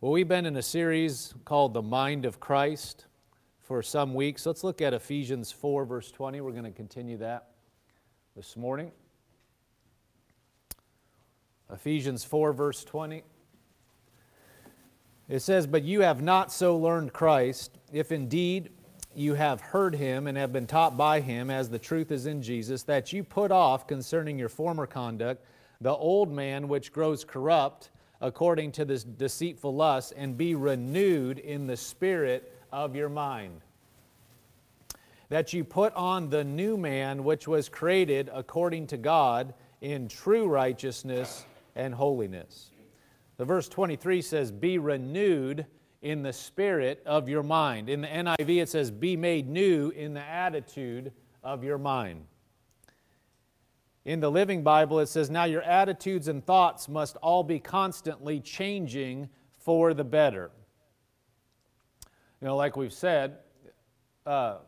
Well, we've been in a series called The Mind of Christ for some weeks. Let's look at Ephesians 4, verse 20. We're going to continue that this morning. Ephesians 4, verse 20. It says, But you have not so learned Christ, if indeed you have heard him and have been taught by him, as the truth is in Jesus, that you put off concerning your former conduct the old man which grows corrupt according to this deceitful lust, and be renewed in the spirit of your mind. That you put on the new man which was created according to God in true righteousness and holiness. The verse 23 says, Be renewed in the spirit of your mind. In the NIV, it says, Be made new in the attitude of your mind. In the Living Bible, it says, Now your attitudes and thoughts must all be constantly changing for the better. You know, like we've said, uh,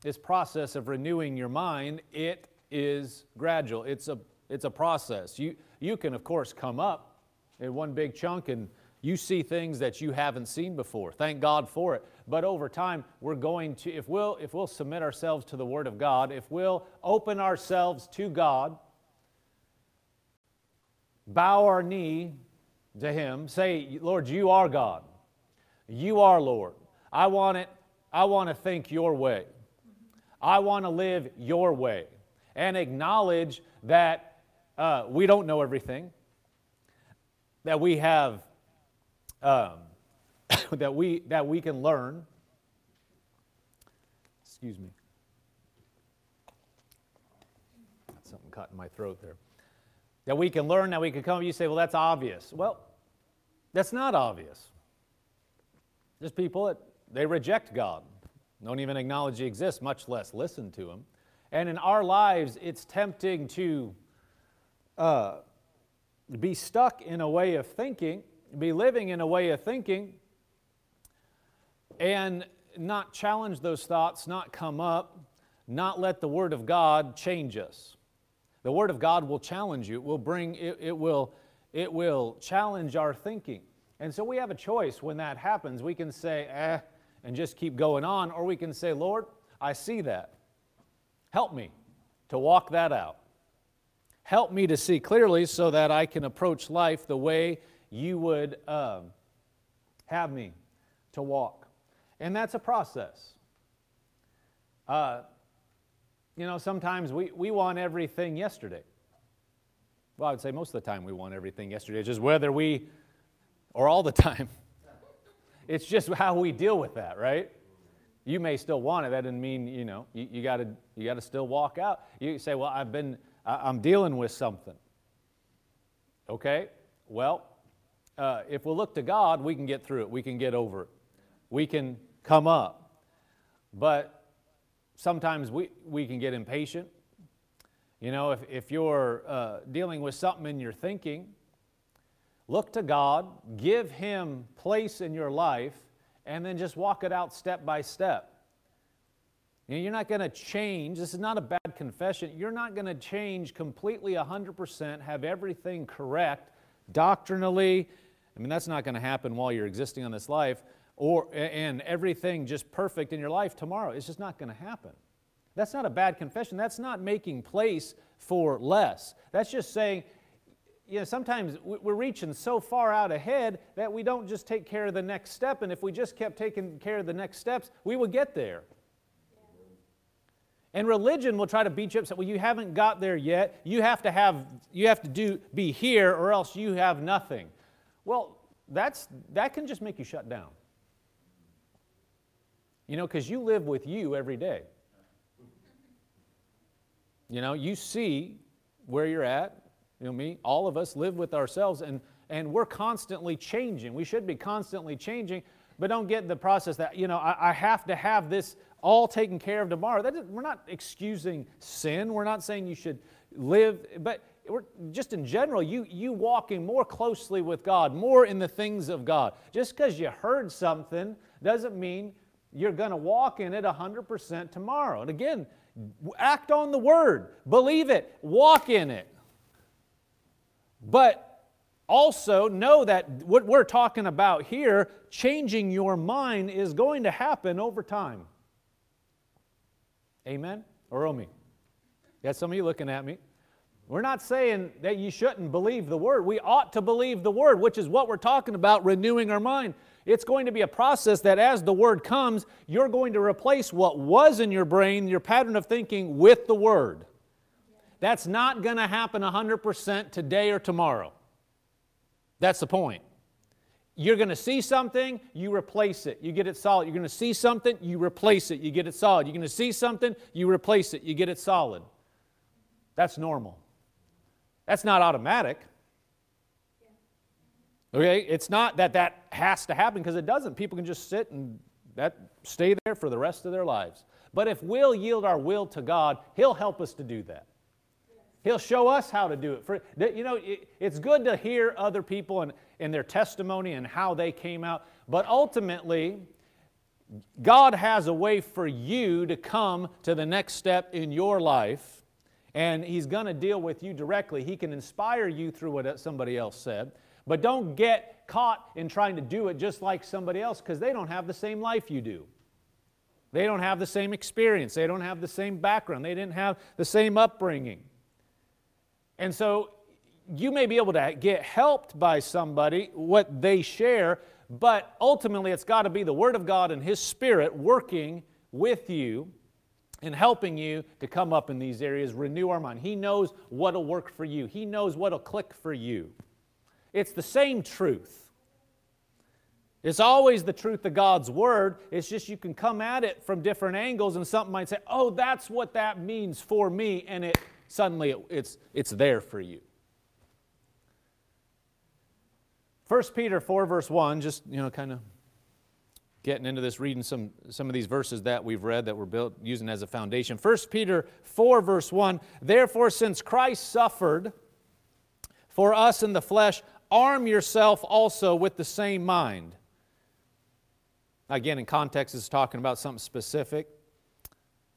this process of renewing your mind, it is gradual. It's a, it's a process. You, you can, of course, come up in one big chunk and you see things that you haven't seen before. Thank God for it. But over time, we're going to, if we'll, if we'll submit ourselves to the Word of God, if we'll open ourselves to God, bow our knee to Him, say, Lord, you are God. You are Lord. I want it, I want to think your way. I want to live your way. And acknowledge that uh, we don't know everything, that we have um, that, we, that we can learn. Excuse me. Got something caught in my throat there. That we can learn, that we can come, you say, well, that's obvious. Well, that's not obvious. There's people that they reject God, don't even acknowledge He exists, much less listen to Him. And in our lives, it's tempting to uh, be stuck in a way of thinking be living in a way of thinking and not challenge those thoughts, not come up, not let the Word of God change us. The Word of God will challenge you. It will bring, it, it, will, it will challenge our thinking. And so we have a choice when that happens. We can say, eh, and just keep going on, or we can say, Lord, I see that. Help me to walk that out. Help me to see clearly so that I can approach life the way you would um, have me to walk. And that's a process. Uh, you know, sometimes we, we want everything yesterday. Well, I would say most of the time we want everything yesterday, It's just whether we, or all the time. it's just how we deal with that, right? You may still want it. That doesn't mean, you know, you, you got to you gotta still walk out. You say, well, I've been, I'm dealing with something. Okay, well, uh, if we look to God, we can get through it. We can get over it. We can come up. But sometimes we, we can get impatient. You know, if, if you're uh, dealing with something in your thinking, look to God, give Him place in your life, and then just walk it out step by step. You know, you're not going to change. This is not a bad confession. You're not going to change completely 100%, have everything correct doctrinally, I mean, that's not going to happen while you're existing on this life, or, and everything just perfect in your life tomorrow. It's just not going to happen. That's not a bad confession. That's not making place for less. That's just saying, you know, sometimes we're reaching so far out ahead that we don't just take care of the next step. And if we just kept taking care of the next steps, we would get there. And religion will try to beat you up. Say, well, you haven't got there yet. You have to have, you have to do, be here, or else you have nothing. Well, that's, that can just make you shut down. You know, because you live with you every day. You know, you see where you're at. You know, me, all of us live with ourselves, and, and we're constantly changing. We should be constantly changing, but don't get the process that, you know, I, I have to have this all taken care of tomorrow. That is, we're not excusing sin. We're not saying you should live, but we're, just in general, you, you walking more closely with God, more in the things of God. Just because you heard something doesn't mean you're going to walk in it 100% tomorrow. And again, act on the word, believe it, walk in it. But also know that what we're talking about here, changing your mind, is going to happen over time. Amen? Or oh me? Got some of you looking at me. We're not saying that you shouldn't believe the Word. We ought to believe the Word, which is what we're talking about, renewing our mind. It's going to be a process that as the Word comes, you're going to replace what was in your brain, your pattern of thinking, with the Word. That's not going to happen 100% today or tomorrow. That's the point. You're going to see something, you replace it, you get it solid. You're going to see something, you replace it, you get it solid. You're going to see something, you replace it, you get it solid. That's normal. That's not automatic. Okay, it's not that that has to happen because it doesn't. People can just sit and that stay there for the rest of their lives. But if we'll yield our will to God, He'll help us to do that. He'll show us how to do it. For, you know, it's good to hear other people and, and their testimony and how they came out, but ultimately, God has a way for you to come to the next step in your life and he's going to deal with you directly. He can inspire you through what somebody else said, but don't get caught in trying to do it just like somebody else because they don't have the same life you do. They don't have the same experience, they don't have the same background, they didn't have the same upbringing. And so you may be able to get helped by somebody, what they share, but ultimately it's got to be the Word of God and His Spirit working with you and helping you to come up in these areas, renew our mind. He knows what'll work for you, He knows what'll click for you. It's the same truth. It's always the truth of God's Word. It's just you can come at it from different angles, and something might say, oh, that's what that means for me, and it suddenly it, it's, it's there for you. 1 Peter 4, verse 1, just, you know, kind of getting into this, reading some, some of these verses that we've read that we're built using as a foundation. 1 Peter 4, verse 1 Therefore, since Christ suffered for us in the flesh, arm yourself also with the same mind. Again, in context, it's talking about something specific.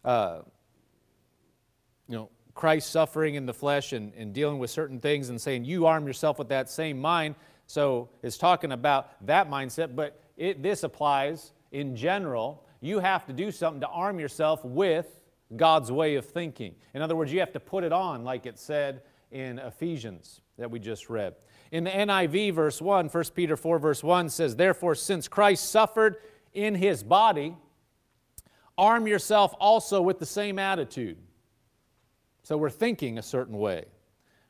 Uh, you know, Christ suffering in the flesh and, and dealing with certain things and saying, You arm yourself with that same mind. So it's talking about that mindset, but it, this applies in general. You have to do something to arm yourself with God's way of thinking. In other words, you have to put it on, like it said in Ephesians that we just read. In the NIV, verse 1, 1 Peter 4, verse 1 says, Therefore, since Christ suffered in his body, arm yourself also with the same attitude. So we're thinking a certain way.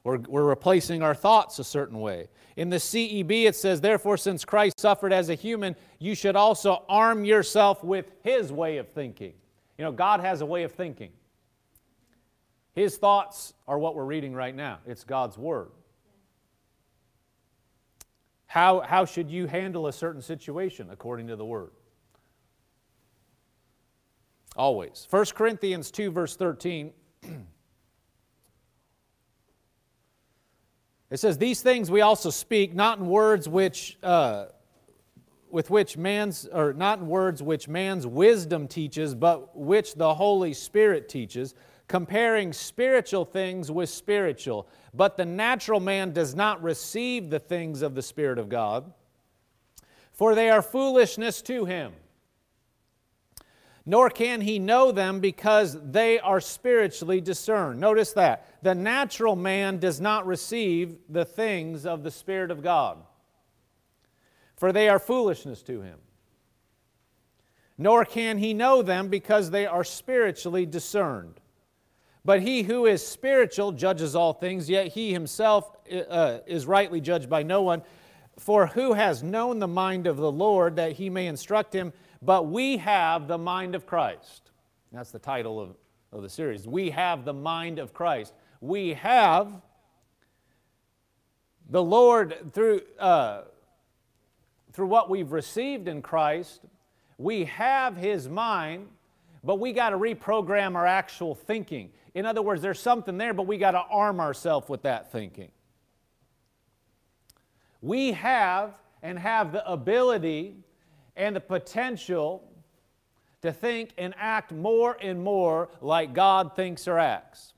We're, we're replacing our thoughts a certain way. In the CEB, it says, Therefore, since Christ suffered as a human, you should also arm yourself with his way of thinking. You know, God has a way of thinking. His thoughts are what we're reading right now, it's God's Word. How, how should you handle a certain situation according to the Word? Always. 1 Corinthians 2, verse 13. It says, These things we also speak, not in words which, uh, with which man's, or not in words which man's wisdom teaches, but which the Holy Spirit teaches, comparing spiritual things with spiritual. But the natural man does not receive the things of the Spirit of God, for they are foolishness to him nor can he know them because they are spiritually discerned. Notice that. The natural man does not receive the things of the Spirit of God, for they are foolishness to him. Nor can he know them because they are spiritually discerned. But he who is spiritual judges all things, yet he himself uh, is rightly judged by no one. For who has known the mind of the Lord that he may instruct him? But we have the mind of Christ. That's the title of, of the series. We have the mind of Christ. We have the Lord through, uh, through what we've received in Christ. We have His mind, but we got to reprogram our actual thinking. In other words, there's something there, but we got to arm ourselves with that thinking. We have and have the ability and the potential to think and act more and more like God thinks or acts.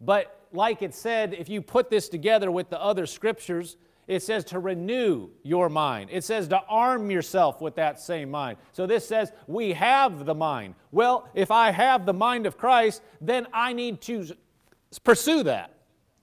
But like it said, if you put this together with the other scriptures, It says to renew your mind. It says to arm yourself with that same mind. So this says we have the mind. Well, if I have the mind of Christ, then I need to pursue that.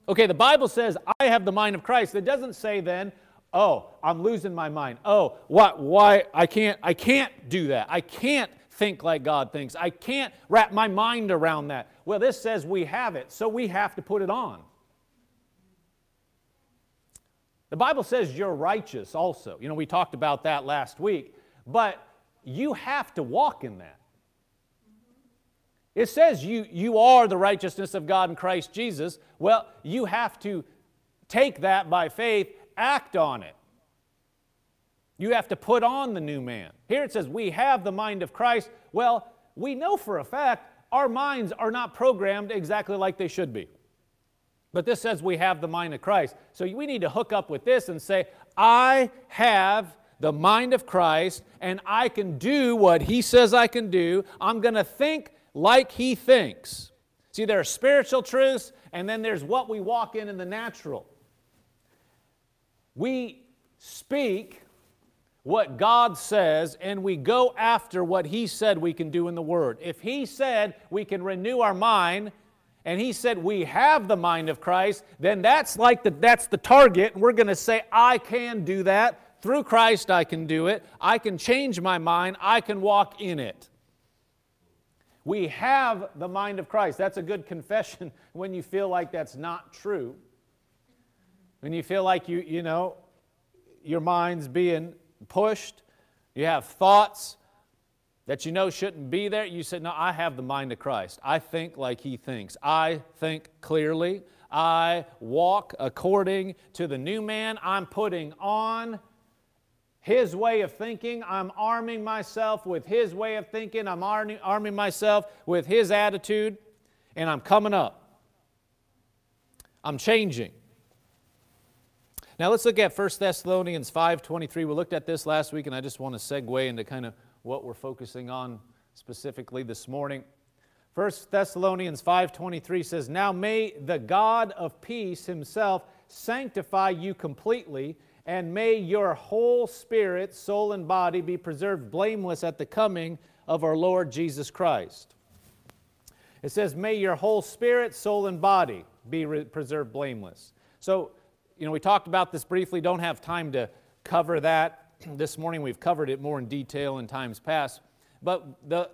Okay, the Bible says I have the mind of Christ. It doesn't say then, oh, I'm losing my mind. Oh, what why I can't I can't do that. I can't think like God thinks. I can't wrap my mind around that. Well, this says we have it, so we have to put it on. The Bible says you're righteous also. You know, we talked about that last week, but you have to walk in that. It says you, you are the righteousness of God in Christ Jesus. Well, you have to take that by faith, act on it. You have to put on the new man. Here it says, We have the mind of Christ. Well, we know for a fact our minds are not programmed exactly like they should be. But this says we have the mind of Christ. So we need to hook up with this and say, I have the mind of Christ and I can do what he says I can do. I'm going to think like he thinks. See, there are spiritual truths, and then there's what we walk in in the natural. We speak what God says, and we go after what He said we can do in the Word. If He said we can renew our mind, and He said we have the mind of Christ, then that's like the, that's the target, we're going to say, I can do that. Through Christ, I can do it. I can change my mind. I can walk in it. We have the mind of Christ. That's a good confession when you feel like that's not true. When you feel like you, you know, your mind's being pushed, you have thoughts that you know shouldn't be there, you say, No, I have the mind of Christ. I think like He thinks. I think clearly. I walk according to the new man I'm putting on his way of thinking. I'm arming myself with His way of thinking. I'm arming, arming myself with His attitude, and I'm coming up. I'm changing. Now let's look at 1 Thessalonians 5:23. We looked at this last week, and I just want to segue into kind of what we're focusing on specifically this morning. 1 Thessalonians 5:23 says, "Now may the God of peace himself sanctify you completely, and may your whole spirit, soul, and body be preserved blameless at the coming of our Lord Jesus Christ. It says, May your whole spirit, soul, and body be re- preserved blameless. So, you know, we talked about this briefly, don't have time to cover that. this morning we've covered it more in detail in times past. But the,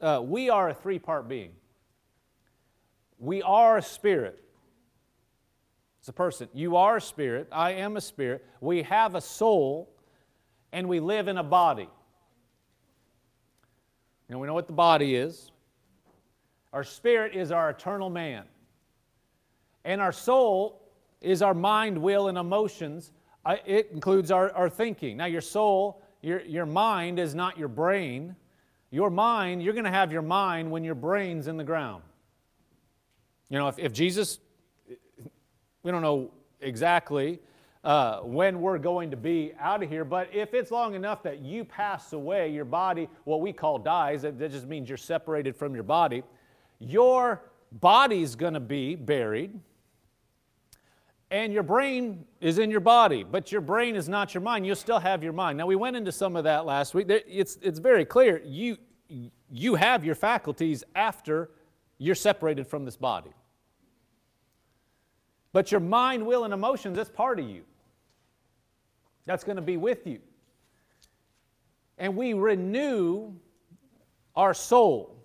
uh, we are a three part being. We are a spirit. It's a person. You are a spirit. I am a spirit. We have a soul, and we live in a body. You know, we know what the body is. Our spirit is our eternal man. And our soul is our mind, will, and emotions. It includes our, our thinking. Now, your soul, your, your mind is not your brain. Your mind, you're going to have your mind when your brain's in the ground. You know, if, if Jesus we don't know exactly uh, when we're going to be out of here, but if it's long enough that you pass away, your body, what we call dies, that just means you're separated from your body, your body's going to be buried. And your brain is in your body, but your brain is not your mind. You'll still have your mind. Now, we went into some of that last week. It's, it's very clear. You, you have your faculties after you're separated from this body. But your mind, will, and emotions, that's part of you. That's going to be with you. And we renew our soul,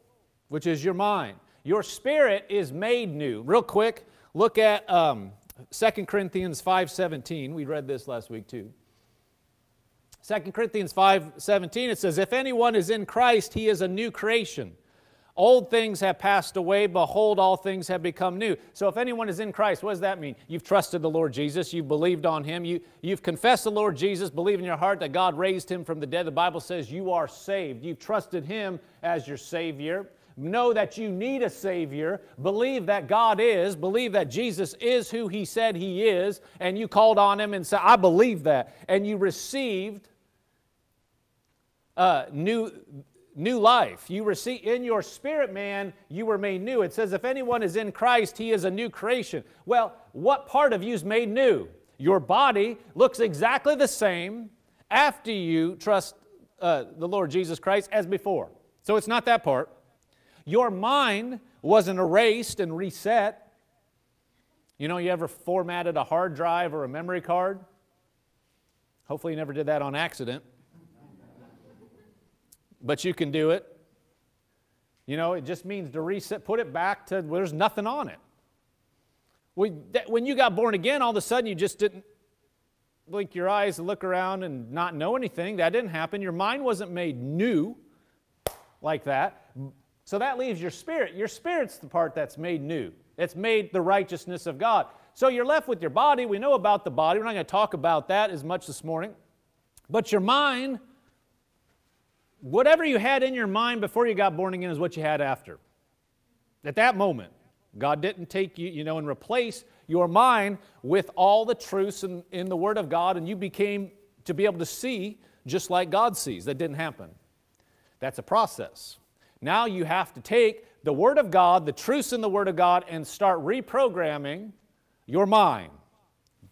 which is your mind. Your spirit is made new. Real quick, look at um, 2 Corinthians 5.17. We read this last week too. 2 Corinthians 5.17, it says, If anyone is in Christ, he is a new creation. Old things have passed away. Behold, all things have become new. So, if anyone is in Christ, what does that mean? You've trusted the Lord Jesus. You've believed on Him. You, you've confessed the Lord Jesus. Believe in your heart that God raised Him from the dead. The Bible says you are saved. You've trusted Him as your Savior. Know that you need a Savior. Believe that God is. Believe that Jesus is who He said He is. And you called on Him and said, I believe that. And you received uh, new new life. You receive in your spirit man, you were made new. It says, if anyone is in Christ, he is a new creation. Well, what part of you is made new? Your body looks exactly the same after you trust uh, the Lord Jesus Christ as before. So it's not that part. Your mind wasn't erased and reset. You know, you ever formatted a hard drive or a memory card? Hopefully, you never did that on accident. but you can do it. You know, it just means to reset, put it back to there's nothing on it. When you got born again, all of a sudden you just didn't blink your eyes and look around and not know anything. That didn't happen. Your mind wasn't made new like that. So that leaves your spirit. Your spirit's the part that's made new. It's made the righteousness of God. So you're left with your body. We know about the body. We're not going to talk about that as much this morning. But your mind, whatever you had in your mind before you got born again is what you had after. At that moment, God didn't take you, you know, and replace your mind with all the truths in, in the Word of God, and you became to be able to see just like God sees. That didn't happen. That's a process. Now you have to take the Word of God, the truths in the Word of God, and start reprogramming your mind.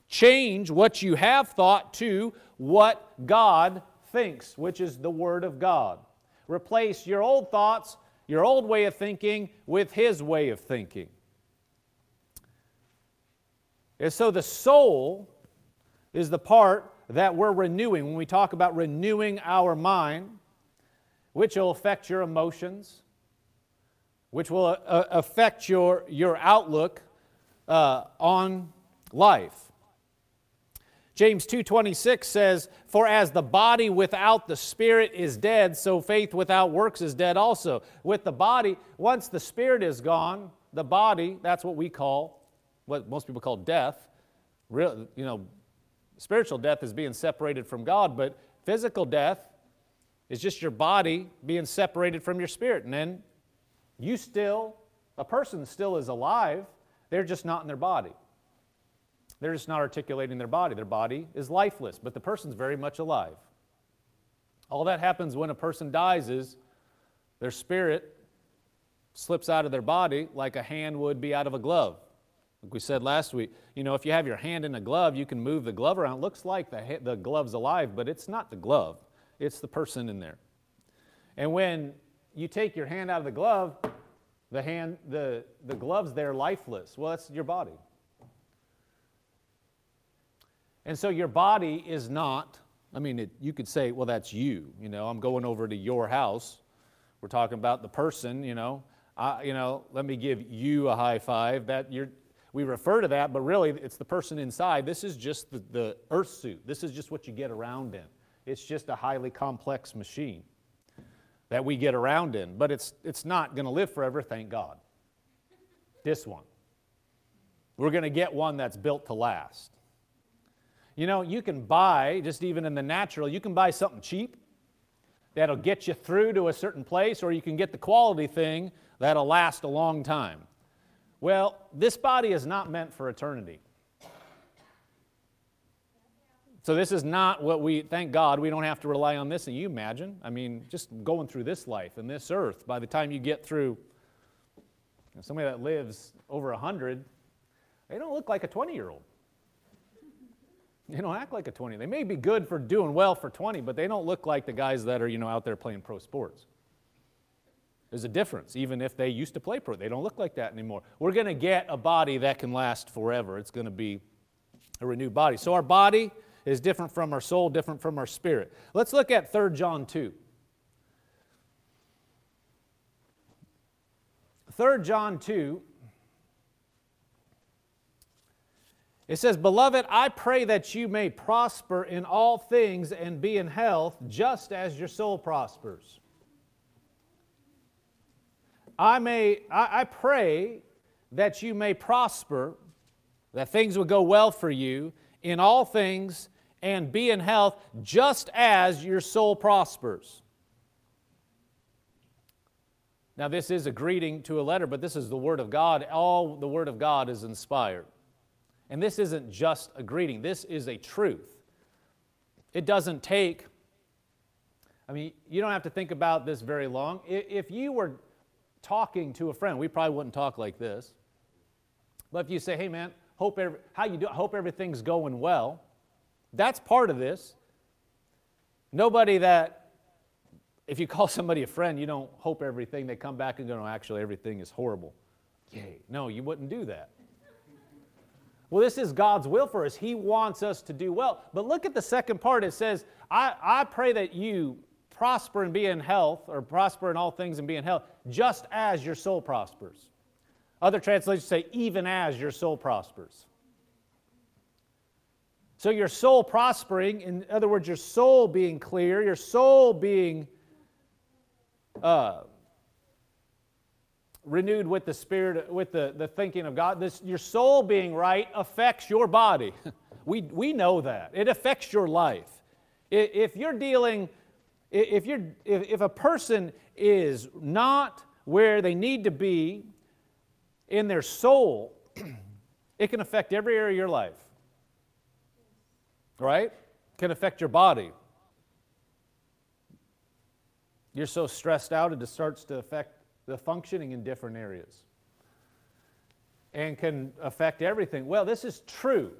Change what you have thought to what God thinks, which is the Word of God. Replace your old thoughts, your old way of thinking, with His way of thinking. And so the soul is the part that we're renewing when we talk about renewing our mind, which will affect your emotions, which will uh, affect your, your outlook uh, on life. James 2:26 says, "For as the body without the spirit is dead, so faith without works is dead also." With the body, once the spirit is gone, the body, that's what we call what most people call death. Real, you know, spiritual death is being separated from God, but physical death is just your body being separated from your spirit. And then you still, a person still is alive, they're just not in their body. They're just not articulating their body. Their body is lifeless, but the person's very much alive. All that happens when a person dies is their spirit slips out of their body like a hand would be out of a glove. Like we said last week, you know, if you have your hand in a glove, you can move the glove around. It looks like the, the glove's alive, but it's not the glove, it's the person in there. And when you take your hand out of the glove, the hand, the, the glove's there lifeless. Well, that's your body. And so your body is not, I mean, it, you could say, well, that's you. You know, I'm going over to your house. We're talking about the person, you know. I, you know, let me give you a high five. That you're, we refer to that, but really it's the person inside. This is just the, the earth suit. This is just what you get around in. It's just a highly complex machine that we get around in, but it's, it's not going to live forever, thank God. This one. We're going to get one that's built to last. You know, you can buy, just even in the natural, you can buy something cheap that'll get you through to a certain place, or you can get the quality thing that'll last a long time. Well, this body is not meant for eternity. So this is not what we, thank God, we don't have to rely on this. And you imagine, I mean, just going through this life and this earth, by the time you get through, you know, somebody that lives over 100, they don't look like a 20 year old. They don't act like a 20. They may be good for doing well for 20, but they don't look like the guys that are, you know, out there playing pro sports. There's a difference, even if they used to play pro. They don't look like that anymore. We're going to get a body that can last forever. It's going to be a renewed body. So our body is different from our soul, different from our spirit. Let's look at 3 John 2. 3 John 2, it says, Beloved, I pray that you may prosper in all things and be in health, just as your soul prospers. I may, I, I pray that you may prosper, that things will go well for you in all things and be in health just as your soul prospers. Now, this is a greeting to a letter, but this is the Word of God. All the Word of God is inspired. And this isn't just a greeting, this is a truth. It doesn't take, I mean, you don't have to think about this very long. If you were talking to a friend, we probably wouldn't talk like this. But if you say, hey man, hope every, how you do I hope everything's going well. That's part of this. Nobody that if you call somebody a friend, you don't hope everything they come back and go, no, actually everything is horrible. Yay. No, you wouldn't do that. Well, this is God's will for us. He wants us to do well. But look at the second part. It says, I, I pray that you prosper and be in health, or prosper in all things and be in health, just as your soul prospers. Other translations say, even as your soul prospers. So, your soul prospering, in other words, your soul being clear, your soul being uh, renewed with the spirit, with the, the thinking of God. This, your soul being right affects your body. we, we know that. It affects your life. If you're dealing, if, you're, if, if a person is not where they need to be in their soul, it can affect every area of your life. Right? Can affect your body. You're so stressed out, it starts to affect the functioning in different areas and can affect everything. Well, this is true.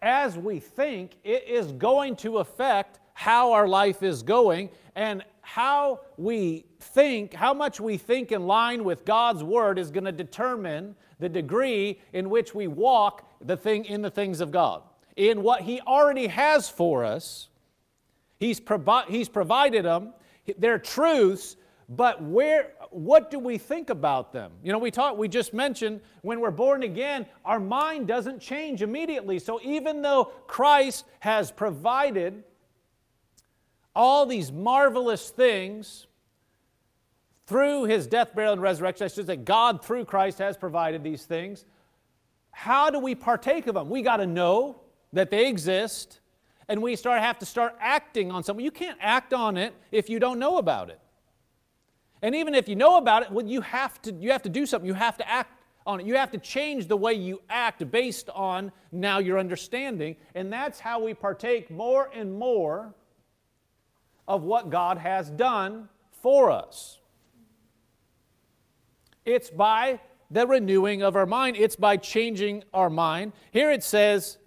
As we think, it is going to affect how our life is going and how we think, how much we think in line with God's word is going to determine the degree in which we walk the thing in the things of God. In what he already has for us, he's, provi- he's provided them, they're truths, but where what do we think about them? You know, we talked we just mentioned when we're born again, our mind doesn't change immediately. So even though Christ has provided all these marvelous things through his death, burial, and resurrection, I should say God through Christ has provided these things. How do we partake of them? We got to know that they exist and we start have to start acting on something. You can't act on it if you don't know about it. And even if you know about it, well, you have to you have to do something. You have to act on it. You have to change the way you act based on now your understanding. And that's how we partake more and more of what God has done for us. It's by the renewing of our mind. It's by changing our mind. Here it says,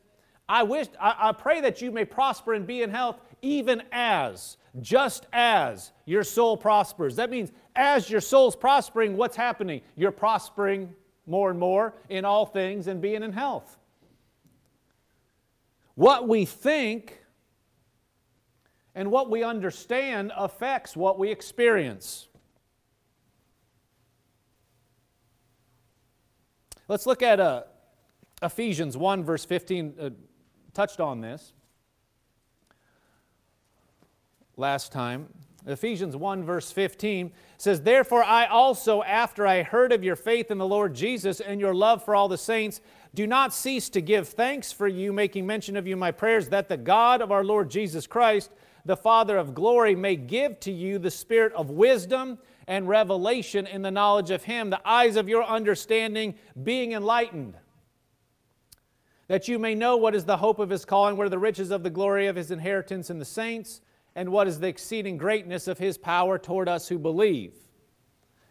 I wish, I, I pray that you may prosper and be in health, even as, just as your soul prospers. That means as your soul's prospering, what's happening? You're prospering more and more in all things and being in health. What we think and what we understand affects what we experience. Let's look at uh, Ephesians 1, verse 15. Uh, touched on this last time. Ephesians 1, verse 15 says, Therefore I also, after I heard of your faith in the Lord Jesus and your love for all the saints, do not cease to give thanks for you, making mention of you in my prayers, that the God of our Lord Jesus Christ, the Father of glory, may give to you the spirit of wisdom and revelation in the knowledge of Him, the eyes of your understanding being enlightened that you may know what is the hope of his calling, what are the riches of the glory of his inheritance in the saints, and what is the exceeding greatness of his power toward us who believe,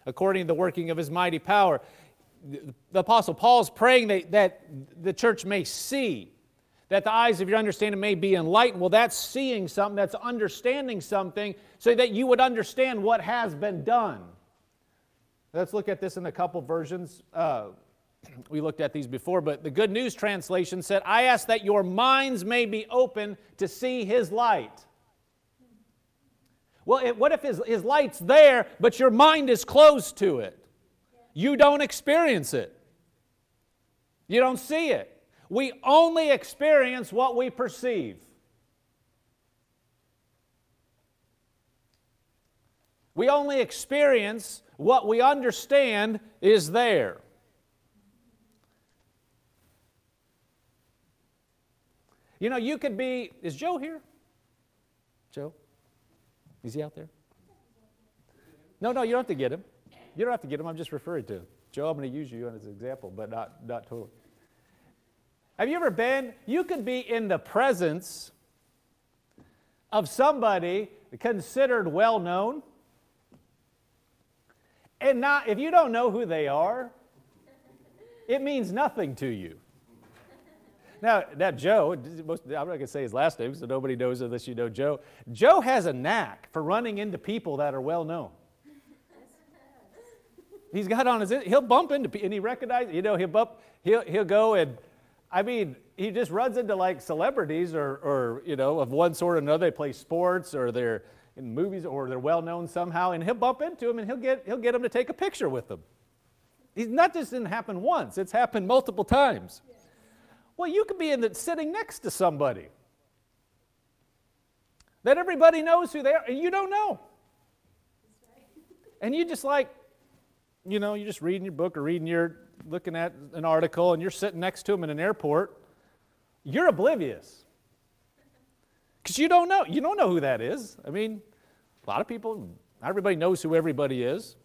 according to the working of his mighty power. The Apostle Paul is praying that, that the church may see, that the eyes of your understanding may be enlightened. Well, that's seeing something, that's understanding something, so that you would understand what has been done. Let's look at this in a couple versions. Uh, we looked at these before, but the Good News translation said, I ask that your minds may be open to see his light. Well, it, what if his, his light's there, but your mind is closed to it? You don't experience it. You don't see it. We only experience what we perceive. We only experience what we understand is there. You know, you could be, is Joe here? Joe? Is he out there? No, no, you don't have to get him. You don't have to get him. I'm just referring to him. Joe, I'm going to use you as an example, but not, not totally. Have you ever been? You could be in the presence of somebody considered well known, and not, if you don't know who they are, it means nothing to you. Now, now Joe, I'm not going to say his last name so nobody knows unless you know Joe. Joe has a knack for running into people that are well known. He's got on his, he'll bump into, and he recognizes, you know, he'll bump, he'll, he'll go and, I mean, he just runs into like celebrities or, or, you know, of one sort or another. They play sports or they're in movies or they're well known somehow, and he'll bump into them and he'll get, he'll get them to take a picture with them. He's not just didn't happen once, it's happened multiple times. Well, you could be in the, sitting next to somebody that everybody knows who they are, and you don't know. And you just like, you know, you're just reading your book or reading your, looking at an article, and you're sitting next to them in an airport, you're oblivious. Because you don't know. You don't know who that is. I mean, a lot of people, not everybody knows who everybody is.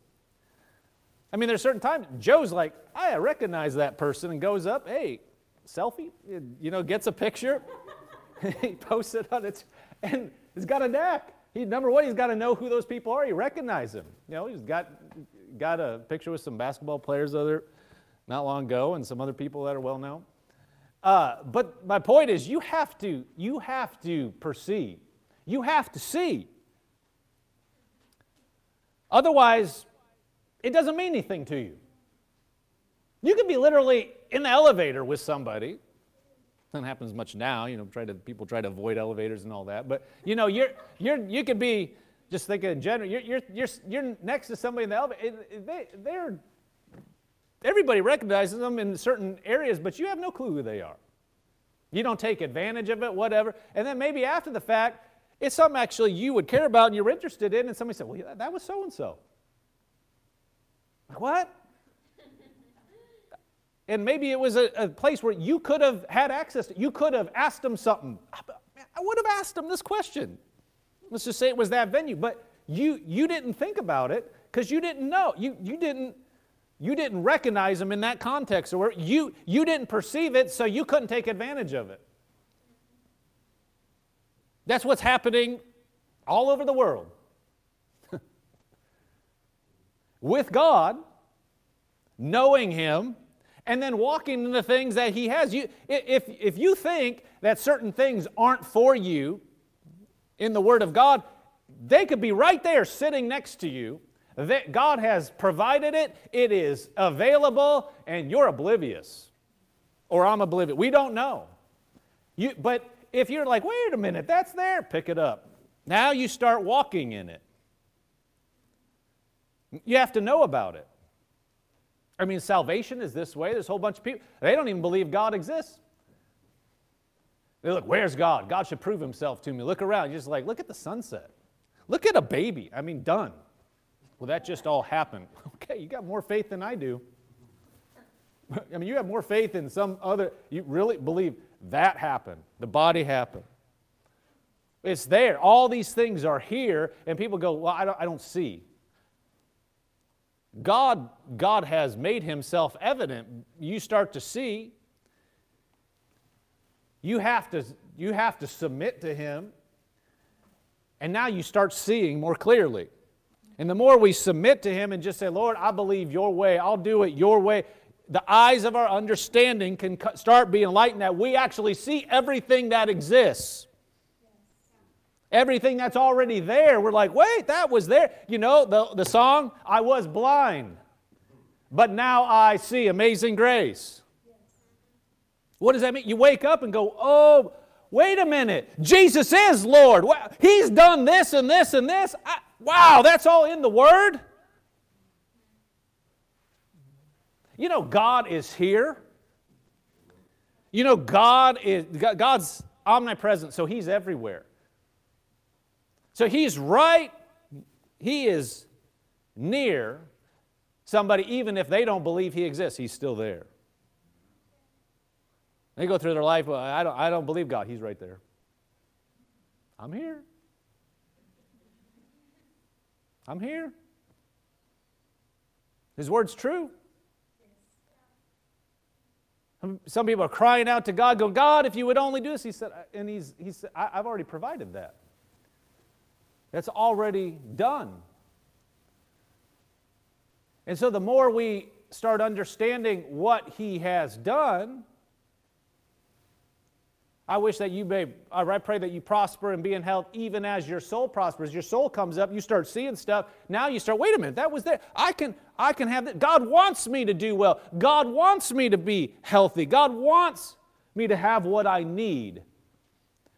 I mean, there's certain times, Joe's like, I recognize that person, and goes up, hey, selfie, you know, gets a picture, he posts it on it, and he's got a knack. He, number one, he's got to know who those people are. He recognize them. You know, he's got got a picture with some basketball players other not long ago and some other people that are well known. Uh, but my point is, you have to you have to perceive. You have to see. Otherwise, it doesn't mean anything to you. You could be literally in the elevator with somebody. That happens much now. You know, try to people try to avoid elevators and all that. But you know, you're you're you could be just think in general, you're, you're, you're, you're next to somebody in the elevator, they, they're, everybody recognizes them in certain areas, but you have no clue who they are. You don't take advantage of it, whatever. And then maybe after the fact, it's something actually you would care about and you're interested in, and somebody said, Well, that was so and so. Like, what? And maybe it was a, a, place where you could have had access to, you could have asked them something. Ah, I would have asked them this question. Let's just say it was that venue, but you you didn't think about it because you didn't know. You you didn't you didn't recognize them in that context or you you didn't perceive it, so you couldn't take advantage of it. That's what's happening all over the world. With God, knowing Him, and then walking in the things that He has. You, if, if you think that certain things aren't for you, in the Word of God, they could be right there sitting next to you. That God has provided it, it is available, and you're oblivious. Or I'm oblivious. We don't know. You, but if you're like, wait a minute, that's there, pick it up. Now you start walking in it. You have to know about it. I mean, salvation is this way. There's a whole bunch of people, they don't even believe God exists. They look, where's God? God should prove himself to me. Look around. You're just like, look at the sunset. Look at a baby. I mean, done. Well, that just all happened. Okay, you got more faith than I do. I mean, you have more faith in some other, you really believe that happened. The body happened. It's there. All these things are here, and people go, Well, I don't, I don't see. God, God has made himself evident. You start to see. You have to, you have to submit to Him. And now you start seeing more clearly. And the more we submit to Him and just say, Lord, I believe your way, I'll do it your way, the eyes of our understanding can start being enlightened that we actually see everything that exists. Everything that's already there. We're like, wait, that was there. You know, the, the song, I was blind, but now I see amazing grace. What does that mean? You wake up and go, oh, wait a minute. Jesus is Lord. He's done this and this and this. I, wow, that's all in the Word? You know, God is here. You know, God is God's omnipresent, so He's everywhere. So He's right, He is near somebody, even if they don't believe He exists, He's still there. They go through their life, well, I, don't, I don't believe God. He's right there. I'm here. I'm here. His word's true. Some people are crying out to God, go, God, if you would only do this. He said, and he's, he said, I've already provided that. That's already done. And so the more we start understanding what he has done, I wish that you may, I pray that you prosper and be in health even as your soul prospers. Your soul comes up, you start seeing stuff. Now you start, wait a minute, that was there. I can, I can have that. God wants me to do well. God wants me to be healthy. God wants me to have what I need.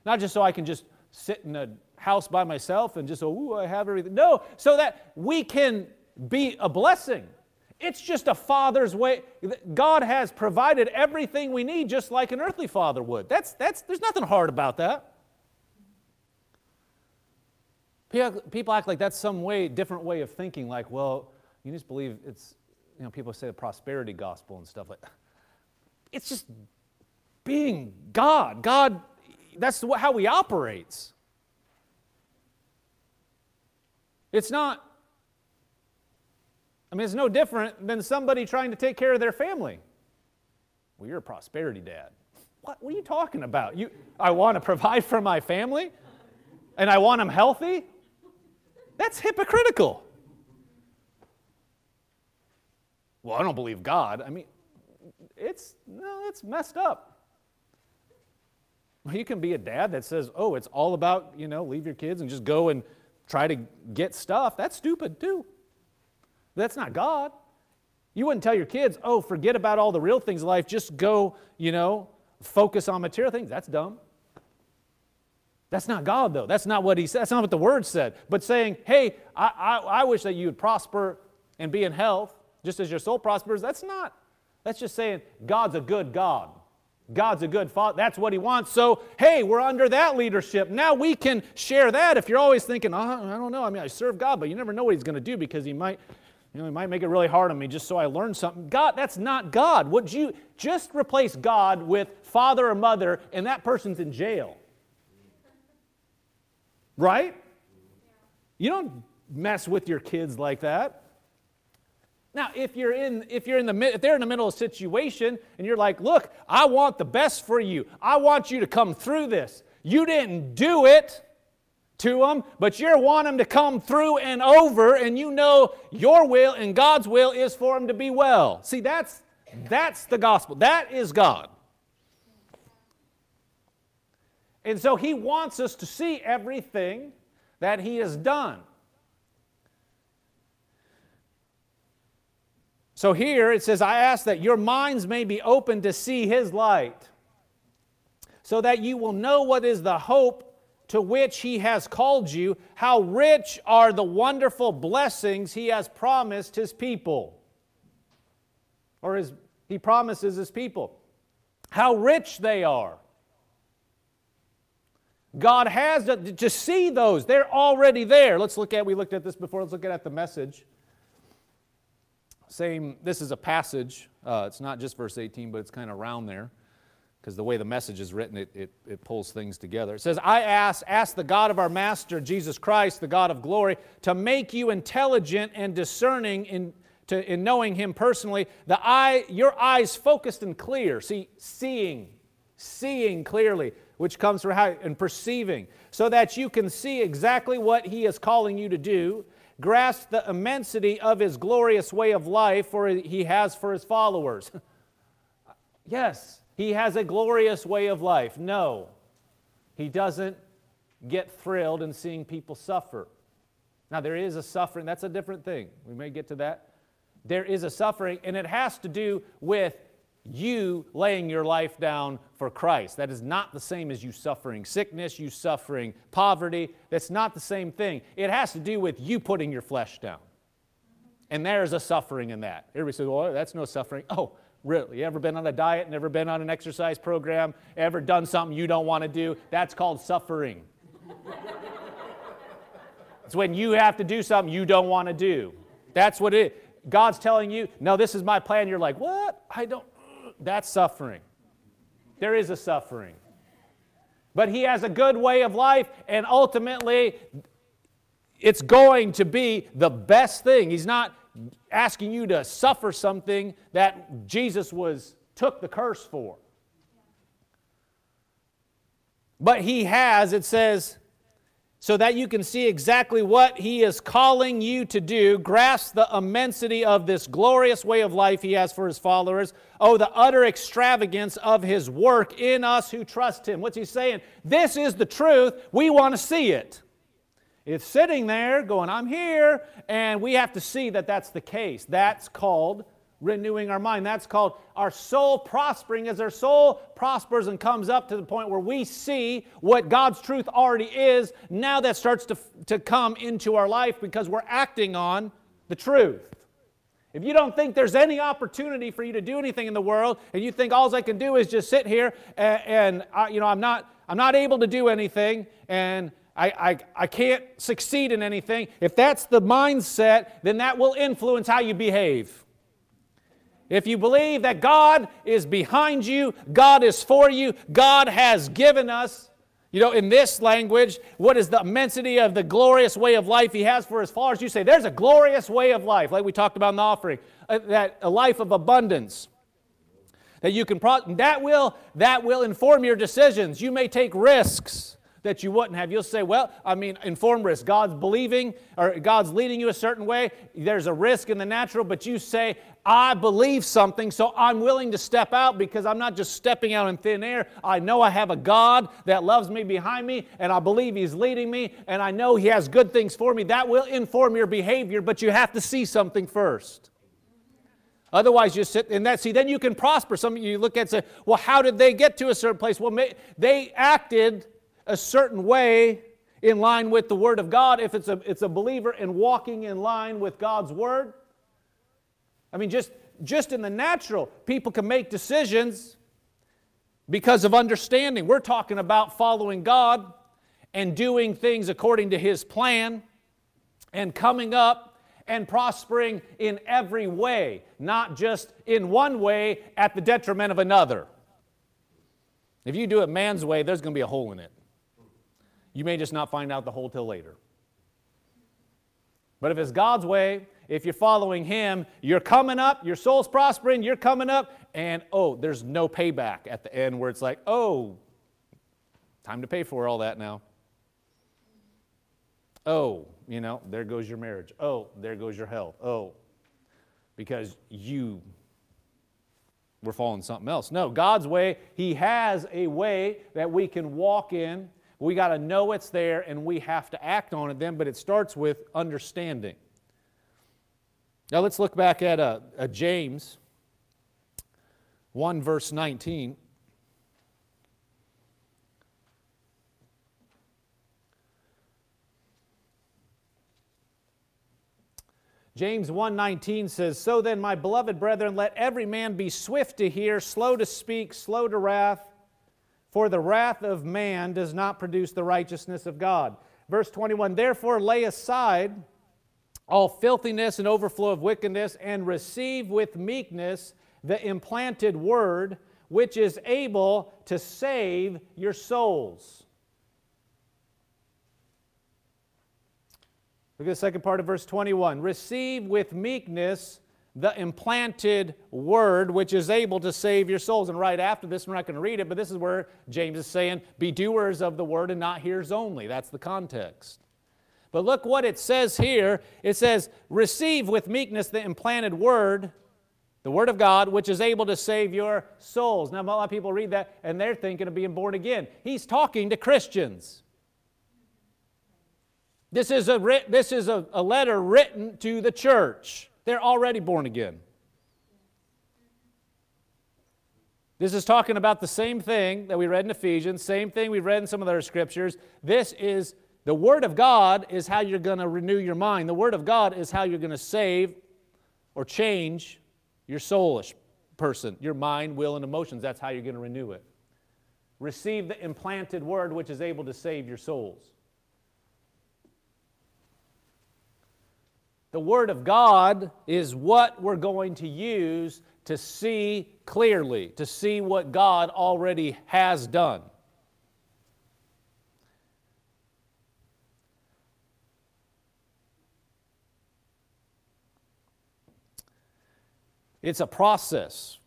Not just so I can just sit in a house by myself and just, oh, I have everything. No, so that we can be a blessing. It's just a father's way. God has provided everything we need just like an earthly father would. That's, that's, there's nothing hard about that. People act like that's some way, different way of thinking, like, well, you just believe it's, you know, people say the prosperity gospel and stuff like that. It's just being God. God, that's how He operates. It's not I mean, it's no different than somebody trying to take care of their family. Well, you're a prosperity dad. What, what are you talking about? You, I want to provide for my family and I want them healthy? That's hypocritical. Well, I don't believe God. I mean, it's no, it's messed up. You can be a dad that says, "Oh, it's all about, you know, leave your kids and just go and try to get stuff." That's stupid too. That's not God. You wouldn't tell your kids, oh, forget about all the real things in life, just go, you know, focus on material things. That's dumb. That's not God, though. That's not what he said. That's not what the word said. But saying, hey, I, I, I wish that you would prosper and be in health, just as your soul prospers, that's not. That's just saying God's a good God. God's a good father. That's what he wants. So, hey, we're under that leadership. Now we can share that. If you're always thinking, oh, I don't know, I mean, I serve God, but you never know what he's going to do because he might you know, he might make it really hard on me just so I learn something. God, that's not God. Would you just replace God with father or mother and that person's in jail? Right? You don't mess with your kids like that. Now, if you're in if you're in the if they're in the middle of a situation and you're like, "Look, I want the best for you. I want you to come through this. You didn't do it." to them, but you want them to come through and over, and you know your will and God's will is for them to be well. See, that's that's the gospel. That is God. And so he wants us to see everything that he has done. So here it says, I ask that your minds may be open to see his light, so that you will know what is the hope to which he has called you, how rich are the wonderful blessings he has promised his people. Or his, he promises his people. How rich they are. God has to, to see those. They're already there. Let's look at, we looked at this before, let's look at the message. Same, this is a passage. Uh, it's not just verse 18, but it's kind of around there because the way the message is written, it, it, it, pulls things together. It says, I ask, ask the God of our Master, Jesus Christ, the God of glory, to make you intelligent and discerning in, to, in knowing Him personally, the eye, your eyes focused and clear. See, seeing, seeing clearly, which comes from how, and perceiving, so that you can see exactly what He is calling you to do, grasp the immensity of His glorious way of life for He has for His followers. yes, he has a glorious way of life. No, he doesn't get thrilled in seeing people suffer. Now, there is a suffering, that's a different thing. We may get to that. There is a suffering, and it has to do with you laying your life down for Christ. That is not the same as you suffering sickness, you suffering poverty. That's not the same thing. It has to do with you putting your flesh down. And there's a suffering in that. Everybody says, well, that's no suffering. Oh, Really, you ever been on a diet, never been on an exercise program, ever done something you don't want to do? That's called suffering. it's when you have to do something you don't want to do. That's what it. God's telling you, no, this is my plan. You're like, what? I don't. That's suffering. There is a suffering. But He has a good way of life, and ultimately, it's going to be the best thing. He's not asking you to suffer something that Jesus was took the curse for. But he has, it says, so that you can see exactly what He is calling you to do, grasp the immensity of this glorious way of life He has for His followers. Oh, the utter extravagance of His work in us who trust Him. What's He saying? This is the truth. We want to see it. It's sitting there going, I'm here, and we have to see that that's the case. That's called renewing our mind. That's called our soul prospering. As our soul prospers and comes up to the point where we see what God's truth already is, now that starts to, to come into our life because we're acting on the truth. If you don't think there's any opportunity for you to do anything in the world, and you think all I can do is just sit here and, and I, you know I'm not I'm not able to do anything, and I, I, I can't succeed in anything. If that's the mindset, then that will influence how you behave. If you believe that God is behind you, God is for you, God has given us, you know, in this language, what is the immensity of the glorious way of life He has for His followers? You say, there's a glorious way of life, like we talked about in the offering, uh, that a life of abundance. That you can, pro- that will, that will inform your decisions. You may take risks that you wouldn't have. You'll say, well, I mean, informed risk. God's believing or God's leading you a certain way. There's a risk in the natural, but you say, I believe something, so I'm willing to step out because I'm not just stepping out in thin air. I know I have a God that loves me behind me, and I believe He's leading me, and I know He has good things for me. That will inform your behavior, but you have to see something first. Otherwise, you sit in that. See, then you can prosper. Some of you look at and say, well, how did they get to a certain place? Well, they acted a certain way in line with the Word of God if it's a, it's a believer and walking in line with God's Word. I mean, just, just in the natural, people can make decisions because of understanding. We're talking about following God and doing things according to His plan and coming up and prospering in every way, not just in one way at the detriment of another. If you do it man's way, there's going to be a hole in it. You may just not find out the hole till later. But if it's God's way, if you're following Him, you're coming up, your soul's prospering, you're coming up, and oh, there's no payback at the end where it's like, oh, time to pay for all that now. Oh, you know, there goes your marriage. Oh, there goes your health. Oh, because you were following something else. No, God's way, He has a way that we can walk in we got to know it's there and we have to act on it then, but it starts with understanding. Now let's look back at a, a James 1, verse 19. James 1:19 says, "So then, my beloved brethren, let every man be swift to hear, slow to speak, slow to wrath, for the wrath of man does not produce the righteousness of God. Verse 21 Therefore, lay aside all filthiness and overflow of wickedness, and receive with meekness the implanted word, which is able to save your souls. Look at the second part of verse 21. Receive with meekness the implanted word which is able to save your souls. And right after this, we're not going to read it, but this is where James is saying, Be doers of the word and not hearers only. That's the context. But look what it says here. It says, Receive with meekness the implanted word, the word of God, which is able to save your souls. Now, a lot of people read that and they're thinking of being born again. He's talking to Christians. This is a, this is a, a letter written to the church. They're already born again. This is talking about the same thing that we read in Ephesians, same thing we've read in some of the other scriptures. This is the Word of God is how you're going to renew your mind. The Word of God is how you're going to save or change your soulish person, your mind, will, and emotions. That's how you're going to renew it. Receive the implanted Word which is able to save your souls. The Word of God is what we're going to use to see clearly, to see what God already has done. It's a process.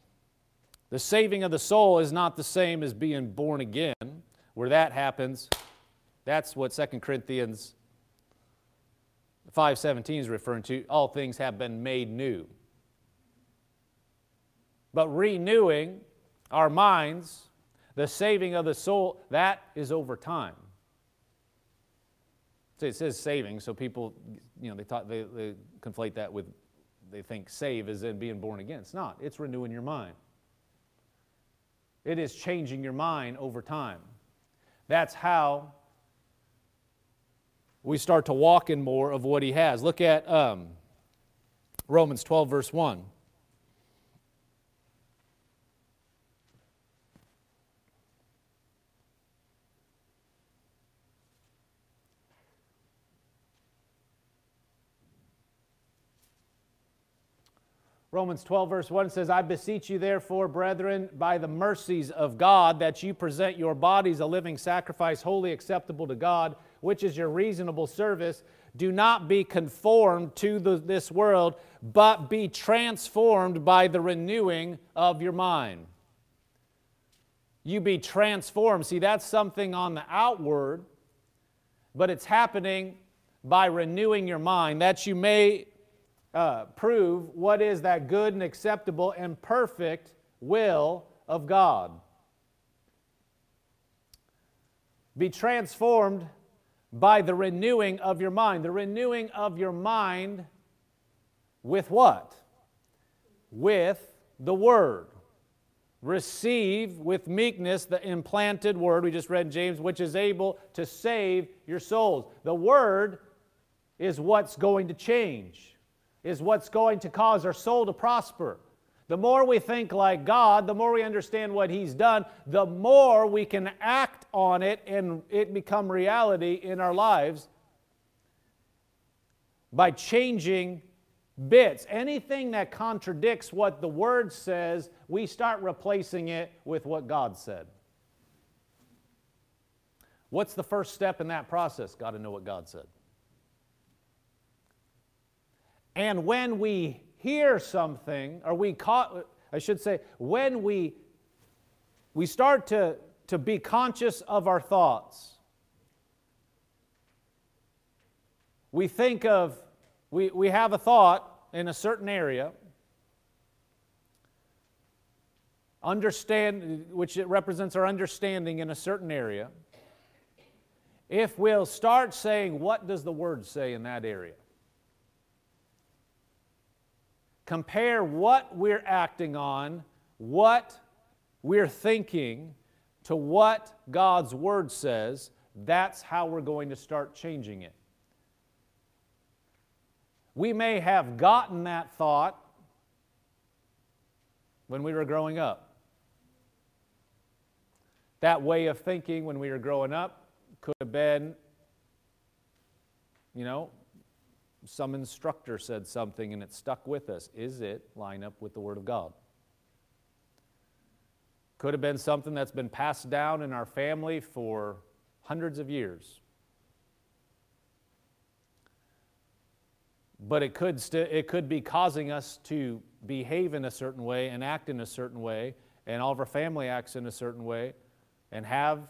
The saving of the soul is not the same as being born again, where that happens That's what 2 Corinthians 5:17 is referring to. All things have been made new. But renewing our minds, the saving of the soul, that is over time. So it says saving, so people, you know, they, talk, they, they conflate that with, they think save is in being born again. It's not, it's renewing your mind. It is changing your mind over time. That's how we start to walk in more of what He has. Look at um, Romans 12, verse 1. Romans 12, verse 1 says, I beseech you, therefore, brethren, by the mercies of God, that you present your bodies a living sacrifice, wholly acceptable to God, which is your reasonable service. Do not be conformed to the, this world, but be transformed by the renewing of your mind. You be transformed. See, that's something on the outward, but it's happening by renewing your mind, that you may uh, prove what is that good and acceptable and perfect will of God. Be transformed by the renewing of your mind. The renewing of your mind with what? With the Word. Receive with meekness the implanted Word, we just read in James, which is able to save your souls. The Word is what's going to change is what's going to cause our soul to prosper. The more we think like God, the more we understand what He's done, the more we can act on it and it become reality in our lives by changing bits. Anything that contradicts what the Word says, we start replacing it with what God said. What's the first step in that process? Got to know what God said. And when we hear something, or we caught, I should say, when we, we start to, to be conscious of our thoughts, we think of, we, we have a thought in a certain area, understand, which it represents our understanding in a certain area. If we'll start saying, what does the word say in that area? Compare what we're acting on, what we're thinking, to what God's Word says, that's how we're going to start changing it. We may have gotten that thought when we were growing up. That way of thinking when we were growing up could have been, you know, some instructor said something and it stuck with us. Is it line up with the Word of God? Could have been something that's been passed down in our family for hundreds of years. But it could, st- it could be causing us to behave in a certain way and act in a certain way, and all of our family acts in a certain way and have,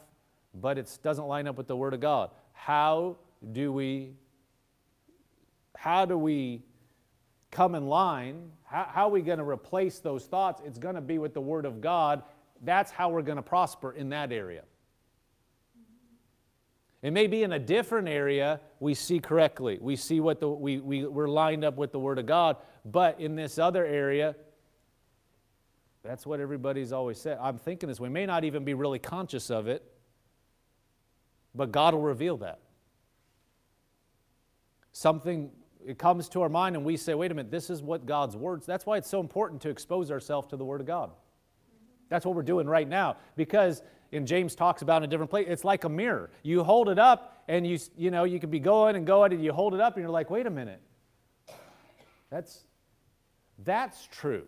but it doesn't line up with the Word of God. How do we how do we come in line? How, how are we going to replace those thoughts? It's going to be with the Word of God. That's how we're going to prosper in that area. It may be in a different area we see correctly. We see what the, we, we, we're lined up with the Word of God. But in this other area, that's what everybody's always said. I'm thinking this. We may not even be really conscious of it, but God will reveal that. Something it comes to our mind and we say, wait a minute, this is what God's words. That's why it's so important to expose ourselves to the Word of God. That's what we're doing right now because in James talks about in a different place, it's like a mirror. You hold it up and you, you know, you could be going and going and you hold it up and you're like, wait a minute. That's, that's true.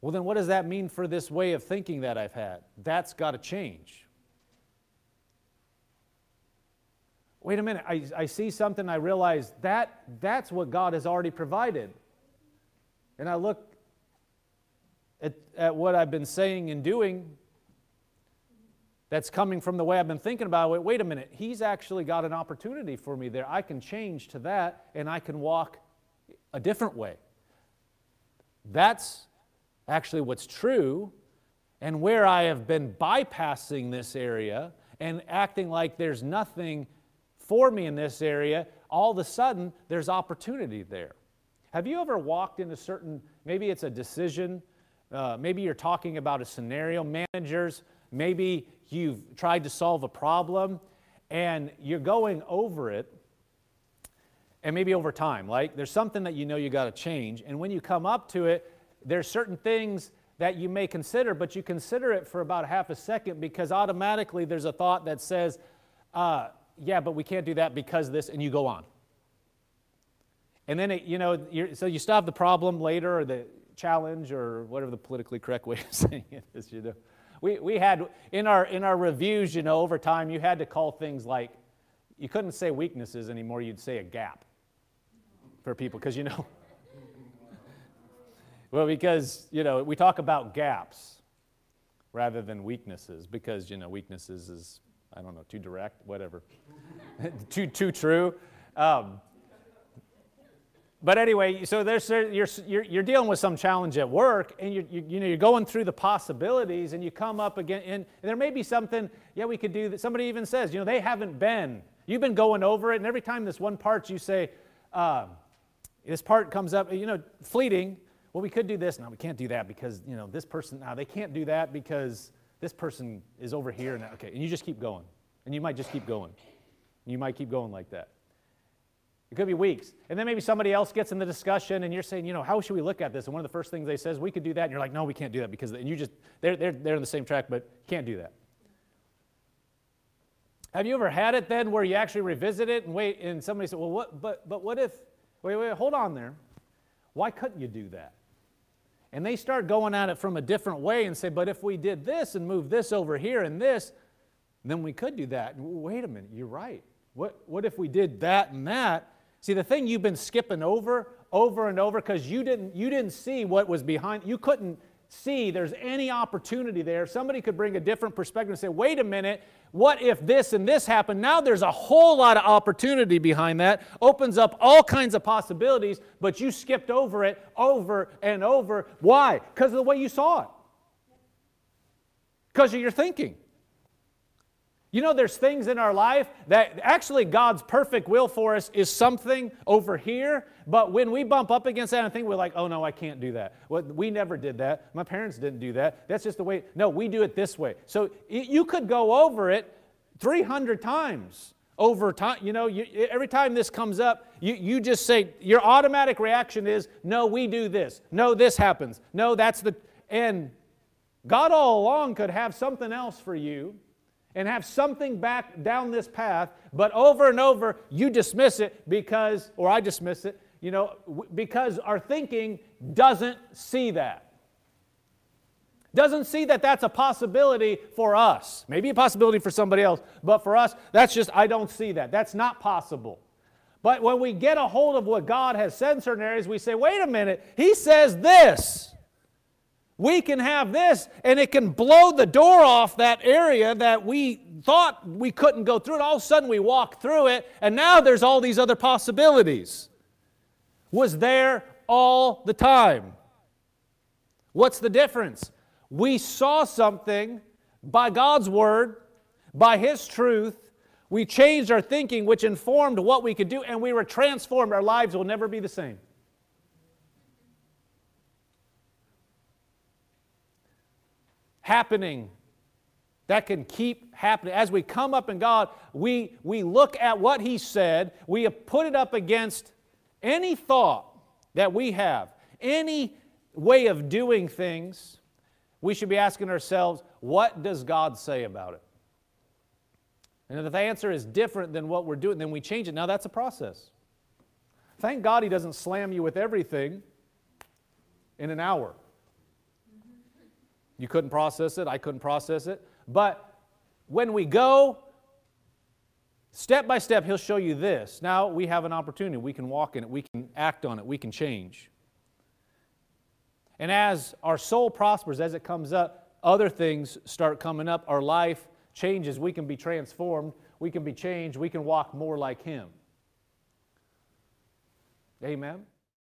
Well, then what does that mean for this way of thinking that I've had? That's got to change. Wait a minute, I, I see something, I realize that that's what God has already provided. And I look at, at what I've been saying and doing, that's coming from the way I've been thinking about it. Wait a minute, he's actually got an opportunity for me there. I can change to that and I can walk a different way. That's actually what's true. And where I have been bypassing this area and acting like there's nothing for me in this area, all of a sudden there's opportunity there. Have you ever walked in a certain, maybe it's a decision, uh, maybe you're talking about a scenario, managers, maybe you've tried to solve a problem and you're going over it and maybe over time like there's something that you know you got to change and when you come up to it there's certain things that you may consider but you consider it for about half a second because automatically there's a thought that says uh, yeah but we can't do that because this and you go on. And then it, you know so you stop the problem later or the challenge or whatever the politically correct way of saying it is you know. We, we had in our in our reviews you know over time you had to call things like you couldn't say weaknesses anymore you'd say a gap for people because you know. Well because you know we talk about gaps rather than weaknesses because you know weaknesses is i don't know too direct whatever too too true um, but anyway, so there's, you're, you're, you're, dealing with some challenge at work, and you're, you, you, know, you're going through the possibilities, and you come up again, and, and there may be something, yeah, we could do that. Somebody even says, you know, they haven't been. You've been going over it, and every time this one part you say, uh, this part comes up, you know, fleeting, well, we could do this. No, we can't do that because, you know, this person, now they can't do that because this person is over here. Now, okay, and you just keep going. And you might just keep going. You might keep going like that. It could be weeks. And then maybe somebody else gets in the discussion and you're saying, you know, how should we look at this? And one of the first things they say is, we could do that. And you're like, no, we can't do that because, and you just, they're, they're, they're in the same track, but can't do that. Have you ever had it then where you actually revisit it and wait, and somebody said, well, what, but, but what if, wait, wait, hold on there. Why couldn't you do that? And they start going at it from a different way and say, but if we did this and move this over here and this, then we could do that. Wait a minute, you're right. What, what if we did that and that? See, the thing you've been skipping over, over and over, because you didn't, you didn't see what was behind, you couldn't see there's any opportunity there. Somebody could bring a different perspective and say, wait a minute, what if this and this happened? Now there's a whole lot of opportunity behind that, opens up all kinds of possibilities, but you skipped over it over and over. Why? Because of the way you saw it, because of your thinking. You know, there's things in our life that actually God's perfect will for us is something over here, but when we bump up against that and think we're like, oh no, I can't do that. Well, we never did that. My parents didn't do that. That's just the way. No, we do it this way. So you could go over it 300 times over time. You know, you, every time this comes up, you, you just say, your automatic reaction is, no, we do this. No, this happens. No, that's the. And God all along could have something else for you and have something back down this path, but over and over you dismiss it because, or I dismiss it, you know, because our thinking doesn't see that. Doesn't see that that's a possibility for us. Maybe a possibility for somebody else, but for us, that's just, I don't see that. That's not possible. But when we get a hold of what God has said in certain areas, we say, wait a minute, He says this we can have this and it can blow the door off that area that we thought we couldn't go through. And all of a sudden we walk through it and now there's all these other possibilities. Was there all the time. What's the difference? We saw something by God's Word, by His truth. We changed our thinking, which informed what we could do, and we were transformed. Our lives will never be the same. Happening that can keep happening. As we come up in God, we, we look at what He said, we put it up against any thought that we have, any way of doing things. We should be asking ourselves, what does God say about it? And if the answer is different than what we're doing, then we change it. Now that's a process. Thank God He doesn't slam you with everything in an hour. You couldn't process it, I couldn't process it. But when we go step by step, He'll show you this. Now we have an opportunity. We can walk in it, we can act on it, we can change. And as our soul prospers, as it comes up, other things start coming up. Our life changes, we can be transformed, we can be changed, we can walk more like Him. Amen.